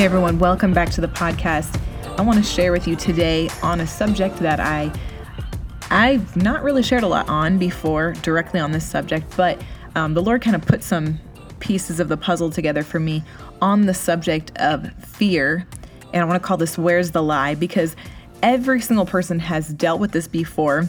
Hey everyone, welcome back to the podcast. I want to share with you today on a subject that I I've not really shared a lot on before directly on this subject, but um, the Lord kind of put some pieces of the puzzle together for me on the subject of fear. And I want to call this Where's the Lie? because every single person has dealt with this before.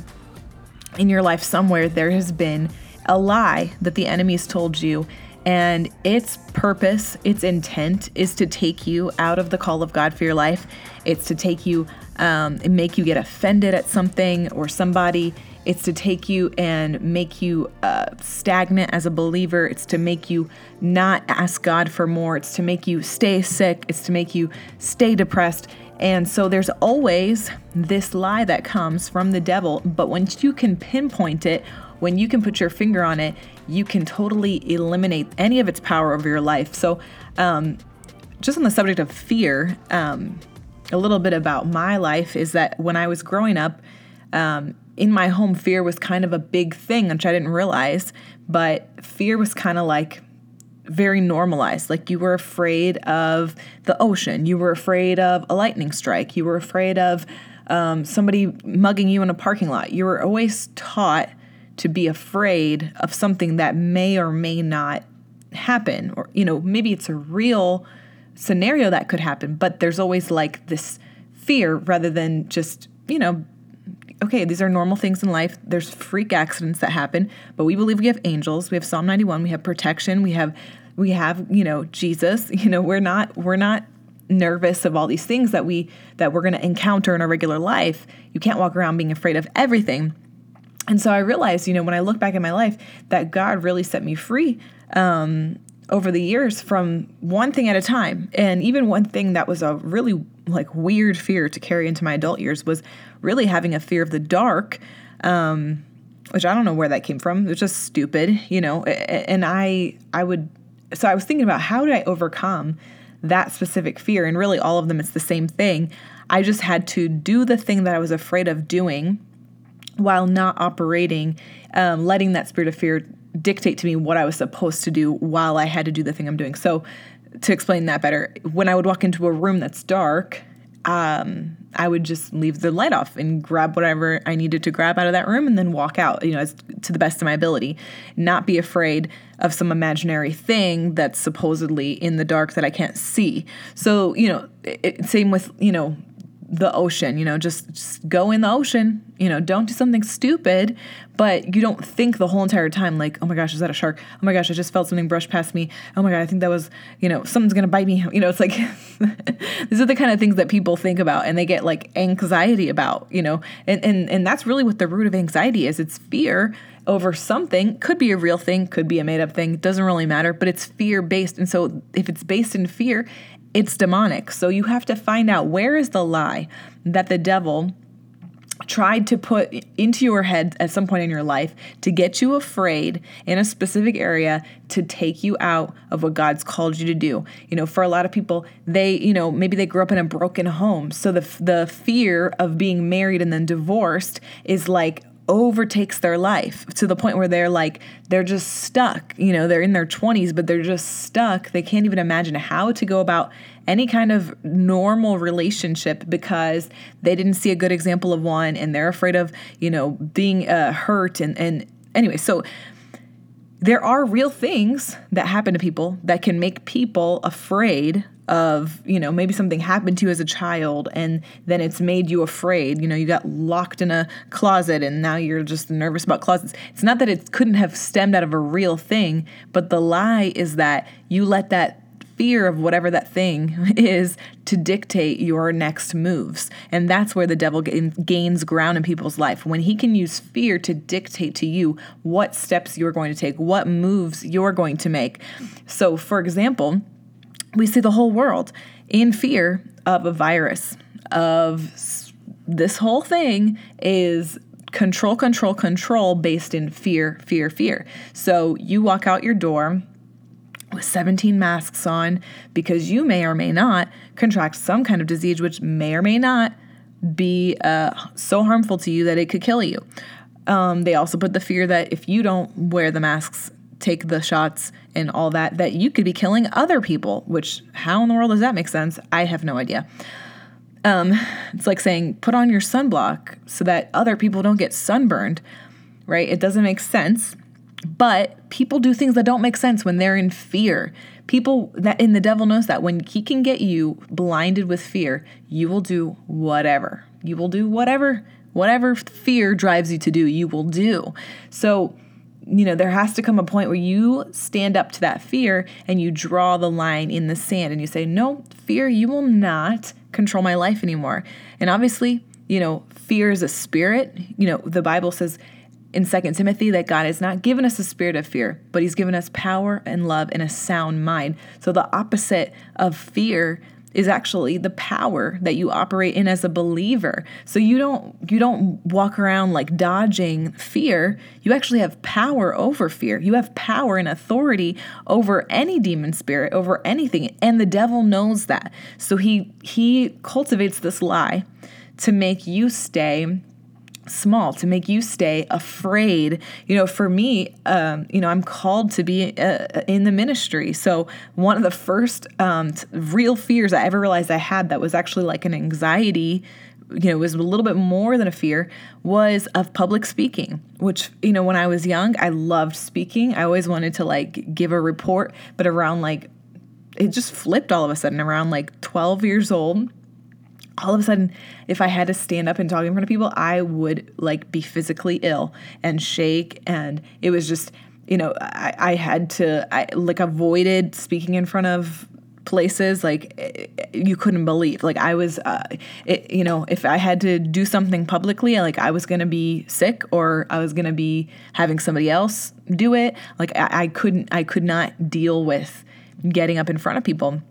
In your life, somewhere, there has been a lie that the enemy's told you and its purpose, its intent is to take you out of the call of God for your life. It's to take you um, and make you get offended at something or somebody. It's to take you and make you uh, stagnant as a believer. It's to make you not ask God for more. It's to make you stay sick. It's to make you stay depressed. And so there's always this lie that comes from the devil. But once you can pinpoint it, when you can put your finger on it, you can totally eliminate any of its power over your life. So, um, just on the subject of fear, um, a little bit about my life is that when I was growing up, um, in my home, fear was kind of a big thing, which I didn't realize. But fear was kind of like very normalized. Like you were afraid of the ocean, you were afraid of a lightning strike, you were afraid of um, somebody mugging you in a parking lot. You were always taught to be afraid of something that may or may not happen. Or you know maybe it's a real scenario that could happen but there's always like this fear rather than just you know okay these are normal things in life. There's freak accidents that happen but we believe we have angels. We have psalm 91 we have protection. We have we have you know jesus. You know we're not we're not nervous of all these things that we that we're going to encounter in our regular life. You can't walk around being afraid of everything and so I realized, you know, when I look back at my life, that God really set me free um, over the years from one thing at a time. And even one thing that was a really like weird fear to carry into my adult years was really having a fear of the dark. Um, which I don't know where that came from. It was just stupid, you know. And I, I would, so I was thinking about how did I overcome that specific fear? And really, all of them, it's the same thing. I just had to do the thing that I was afraid of doing while not operating, um, letting that spirit of fear dictate to me what I was supposed to do while I had to do the thing I'm doing. So, to explain that better, when I would walk into a room that's dark, um, I would just leave the light off and grab whatever I needed to grab out of that room and then walk out, you know, as, to the best of my ability. Not be afraid of some imaginary thing that's supposedly in the dark that I can't see. So, you know, it, same with, you know, the ocean, you know, just, just go in the ocean, you know, don't do something stupid, but you don't think the whole entire time, like, oh my gosh, is that a shark? Oh my gosh, I just felt something brush past me. Oh my God, I think that was, you know, something's gonna bite me. You know, it's like, these are the kind of things that people think about and they get like anxiety about, you know, and, and, and that's really what the root of anxiety is. It's fear over something, could be a real thing, could be a made up thing, doesn't really matter, but it's fear based. And so if it's based in fear, it's demonic. So you have to find out where is the lie that the devil tried to put into your head at some point in your life to get you afraid in a specific area to take you out of what God's called you to do. You know, for a lot of people, they, you know, maybe they grew up in a broken home. So the the fear of being married and then divorced is like overtakes their life to the point where they're like they're just stuck you know they're in their 20s but they're just stuck. They can't even imagine how to go about any kind of normal relationship because they didn't see a good example of one and they're afraid of you know being uh, hurt and and anyway so there are real things that happen to people that can make people afraid of you know maybe something happened to you as a child and then it's made you afraid you know you got locked in a closet and now you're just nervous about closets it's not that it couldn't have stemmed out of a real thing but the lie is that you let that fear of whatever that thing is to dictate your next moves. And that's where the devil gains ground in people's life. When he can use fear to dictate to you what steps you're going to take, what moves you're going to make. So, for example, we see the whole world in fear of a virus, of this whole thing is control, control, control based in fear, fear, fear. So you walk out your door with 17 masks on because you may or may not contract some kind of disease which may or may not be uh, so harmful to you that it could kill you. Um, they also put the fear that if you don't wear the masks take the shots and all that, that you could be killing other people, which how in the world does that make sense? I have no idea. Um, it's like saying put on your sunblock so that other people don't get sunburned, right? It doesn't make sense. But people do things that don't make sense when they're in fear. People that in the devil knows that when he can get you blinded with fear, you will do whatever. You will do whatever whatever fear drives you to do, you will do. So, you know, there has to come a point where you stand up to that fear and you draw the line in the sand and you say, "No, fear, you will not control my life anymore." And obviously, you know, fear is a spirit. You know, the Bible says in 2 Timothy that God has not given us a spirit of fear, but He's given us power and love and a sound mind. So the opposite of fear is actually the power that you operate in as a believer. So you don't you don't walk around like dodging fear. You actually have power over fear. You have power and authority over any demon spirit, over anything. And the devil knows that. So he he cultivates this lie to make you stay small to make you stay afraid. You know for me um, you know i'm called to be uh, in the ministry. So one of the first um, real fears i ever realized i had that was actually like an anxiety you know was a little bit more than a fear was of public speaking which you know when i was young i loved speaking. I always wanted to like give a report but around like it just flipped all of a sudden around like 12 years old all of a sudden if i had to stand up and talk in front of people i would like be physically ill and shake. And it was just you know i, I had to i like avoided speaking in front of places like eh, you couldn't believe. Like i was uh, it, you know if i had to do something publicly like i was gonna be sick or i was gonna be having somebody else do it. Like I, I couldn't i could not deal with getting up in front of people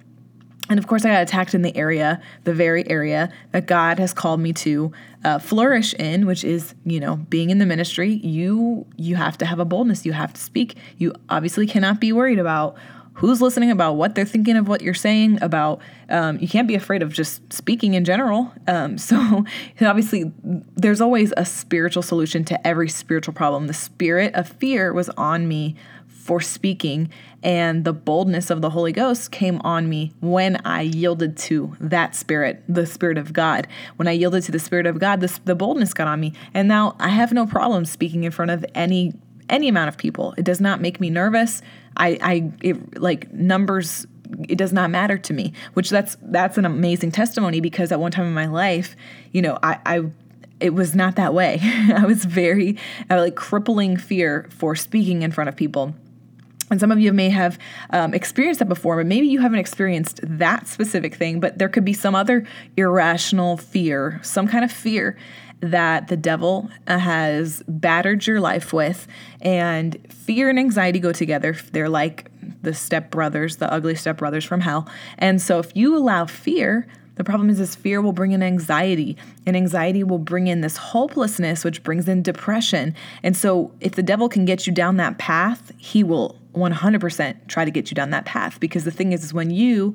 and of course, I got attacked in the area, the very area that God has called me to uh, flourish in, which is, you know, being in the ministry. You you have to have a boldness. You have to speak. You obviously cannot be worried about who's listening, about what they're thinking of what you're saying. About um, you can't be afraid of just speaking in general. Um, so obviously, there's always a spiritual solution to every spiritual problem. The spirit of fear was on me for speaking, and the boldness of the Holy Ghost came on me when I yielded to that spirit, the Spirit of God. When I yielded to the Spirit of God, this, the boldness got on me. And now I have no problem speaking in front of any any amount of people. It does not make me nervous. I, I it, like numbers it does not matter to me which that's that's an amazing testimony because at one time in my life you know i i it was not that way i was very I like crippling fear for speaking in front of people and some of you may have um, experienced that before, but maybe you haven't experienced that specific thing, but there could be some other irrational fear, some kind of fear that the devil uh, has battered your life with. And fear and anxiety go together. They're like the stepbrothers, the ugly stepbrothers from hell. And so if you allow fear, the problem is this fear will bring in anxiety, and anxiety will bring in this hopelessness, which brings in depression. And so, if the devil can get you down that path, he will 100% try to get you down that path because the thing is, is when you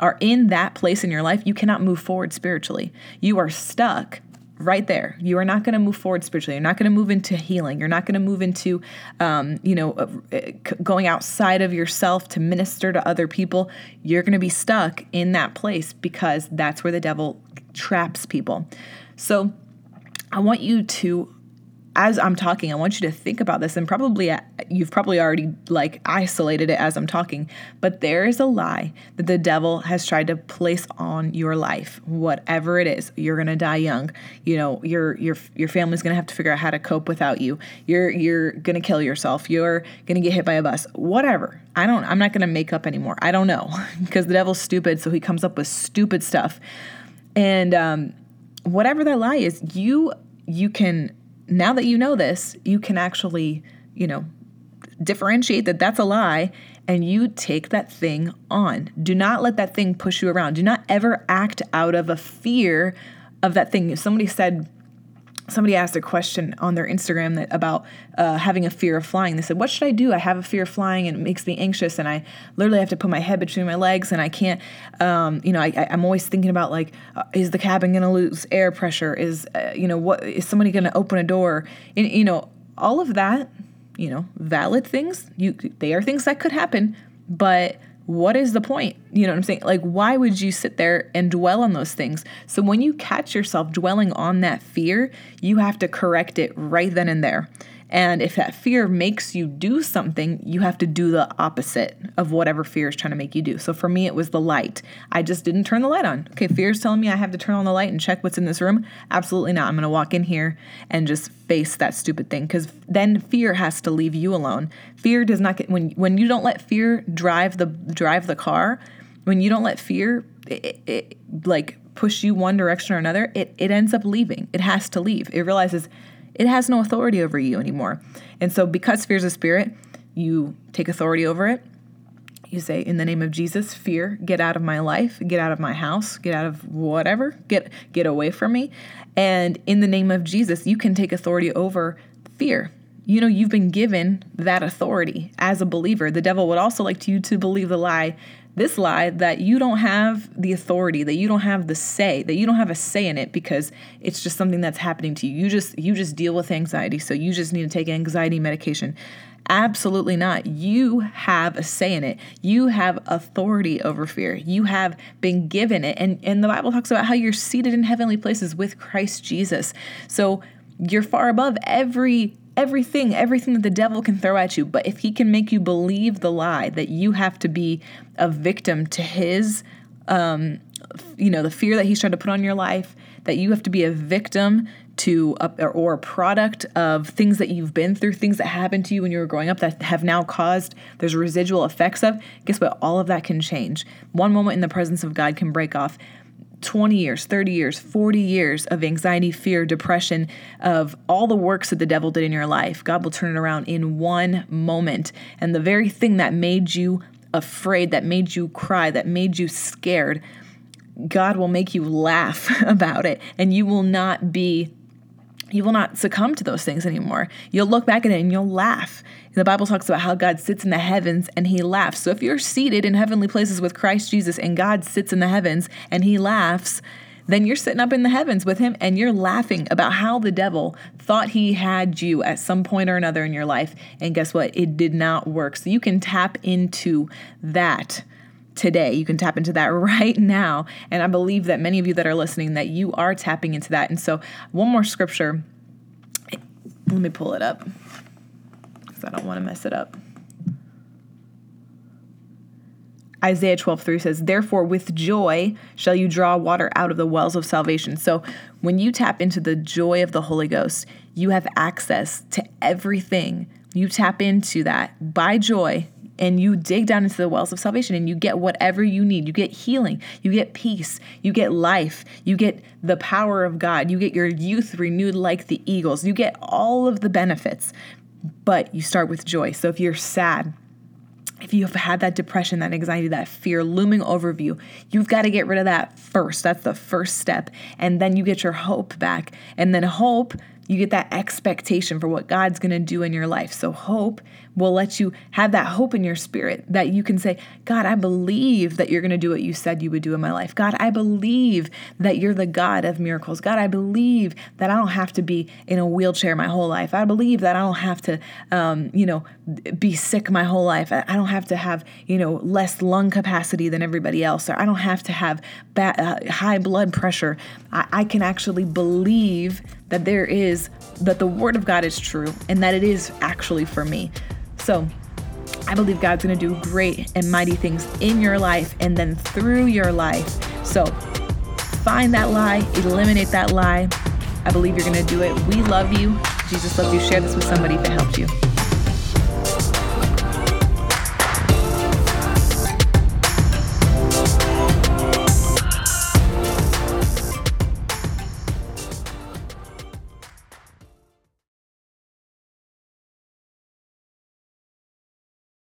are in that place in your life, you cannot move forward spiritually. You are stuck right there. You are not going to move forward spiritually. You're not going to move into healing. You're not going to move into, um, you know, uh, going outside of yourself to minister to other people. You're going to be stuck in that place because that's where the devil traps people. So I want you to as I'm talking, I want you to think about this, and probably uh, you've probably already like isolated it as I'm talking, but there is a lie that the devil has tried to place on your life, whatever it is. You're gonna die young. You know, your your your family's gonna have to figure out how to cope without you. You're you're gonna kill yourself. You're gonna get hit by a bus. Whatever. I don't. I'm not gonna make up anymore. I don't know because the devil's stupid, so he comes up with stupid stuff, and um, whatever that lie is, you you can now that you know this, you can actually, you know, differentiate that that's a lie and you take that thing on. Do not let that thing push you around. Do not ever act out of a fear of that thing. If somebody said, somebody asked a question on their Instagram that about uh, having a fear of flying. They said, "What should I do? I have a fear of flying, and it makes me anxious, and I literally have to put my head between my legs, and I can't. Um, you know, I, am always thinking about like, uh, is the cabin going to lose air pressure? Is uh, you know what? Is somebody going to open a door? And you know, all of that you know, valid things. You they are things that could happen, but what is the point? You know what I'm saying? Like, why would you sit there and dwell on those things? So, when you catch yourself dwelling on that fear, you have to correct it right then and there. And if that fear makes you do something, you have to do the opposite of whatever fear is trying to make you do. So for me, it was the light. I just didn't turn the light on. Okay, fear is telling me I have to turn on the light and check what's in this room. Absolutely not. I'm going to walk in here and just face that stupid thing because then fear has to leave you alone. Fear does not get when when you don't let fear drive the drive the car. When you don't let fear it, it, like push you one direction or another, it, it ends up leaving. It has to leave. It realizes it has no authority over you anymore. And so, because fear is a spirit, you take authority over it. You say, in the name of Jesus, fear, get out of my life, get out of my house, get out of whatever, get get away from me. And in the name of Jesus, you can take authority over fear. You know, you've been given that authority as a believer. The devil would also like you to believe the lie this lie that you don't have the authority that you don't have the say that you don't have a say in it because it's just something that's happening to you. You just you just deal with anxiety so you just need to take anxiety medication. Absolutely not. You have a say in it. You have authority over fear. You have been given it. And and the bible talks about how you're seated in heavenly places with christ jesus. So you're far above every everything, everything that the devil can throw at you. But if he can make you believe the lie that you have to be a victim to his, um, you know, the fear that he's trying to put on your life, that you have to be a victim to a, or a product of things that you've been through, things that happened to you when you were growing up that have now caused there's residual effects of. Guess what? All of that can change. One moment in the presence of God can break off 20 years, 30 years, 40 years of anxiety, fear, depression, of all the works that the devil did in your life, God will turn it around in one moment. And the very thing that made you afraid, that made you cry, that made you scared, God will make you laugh about it. And you will not be you will not succumb to those things anymore. You'll look back at it and you'll laugh. The Bible talks about how God sits in the heavens and he laughs. So if you're seated in heavenly places with Christ Jesus and God sits in the heavens and he laughs, then you're sitting up in the heavens with him and you're laughing about how the devil thought he had you at some point or another in your life. And guess what? It did not work. So you can tap into that today. You can tap into that right now. And I believe that many of you that are listening that you are tapping into that. And so one more scripture. Let me pull it up cuz I don't want to mess it up. Isaiah 12, 3 says, Therefore, with joy shall you draw water out of the wells of salvation. So, when you tap into the joy of the Holy Ghost, you have access to everything. You tap into that by joy, and you dig down into the wells of salvation and you get whatever you need. You get healing, you get peace, you get life, you get the power of God, you get your youth renewed like the eagles, you get all of the benefits, but you start with joy. So if you're sad, if you've had that depression, that anxiety, that fear looming over you, you've got to get rid of that first. That's the first step. And then you get your hope back. And then hope you get that expectation for what God's going to do in your life. So, hope will let you have that hope in your spirit that you can say, God, I believe that you're going to do what you said you would do in my life. God, I believe that you're the God of miracles. God, I believe that I don't have to be in a wheelchair my whole life. I believe that I don't have to, um, you know, be sick my whole life. I don't have to have, you know, less lung capacity than everybody else, or I don't have to have uh, high blood pressure. I, I can actually believe that there is, that the word of God is true and that it is actually for me. So, I believe God's going to do great and mighty things in your life and then through your life. So, find that lie, eliminate that lie. I believe you're going to do it. We love you. Jesus loves you. Share this with somebody it helped you.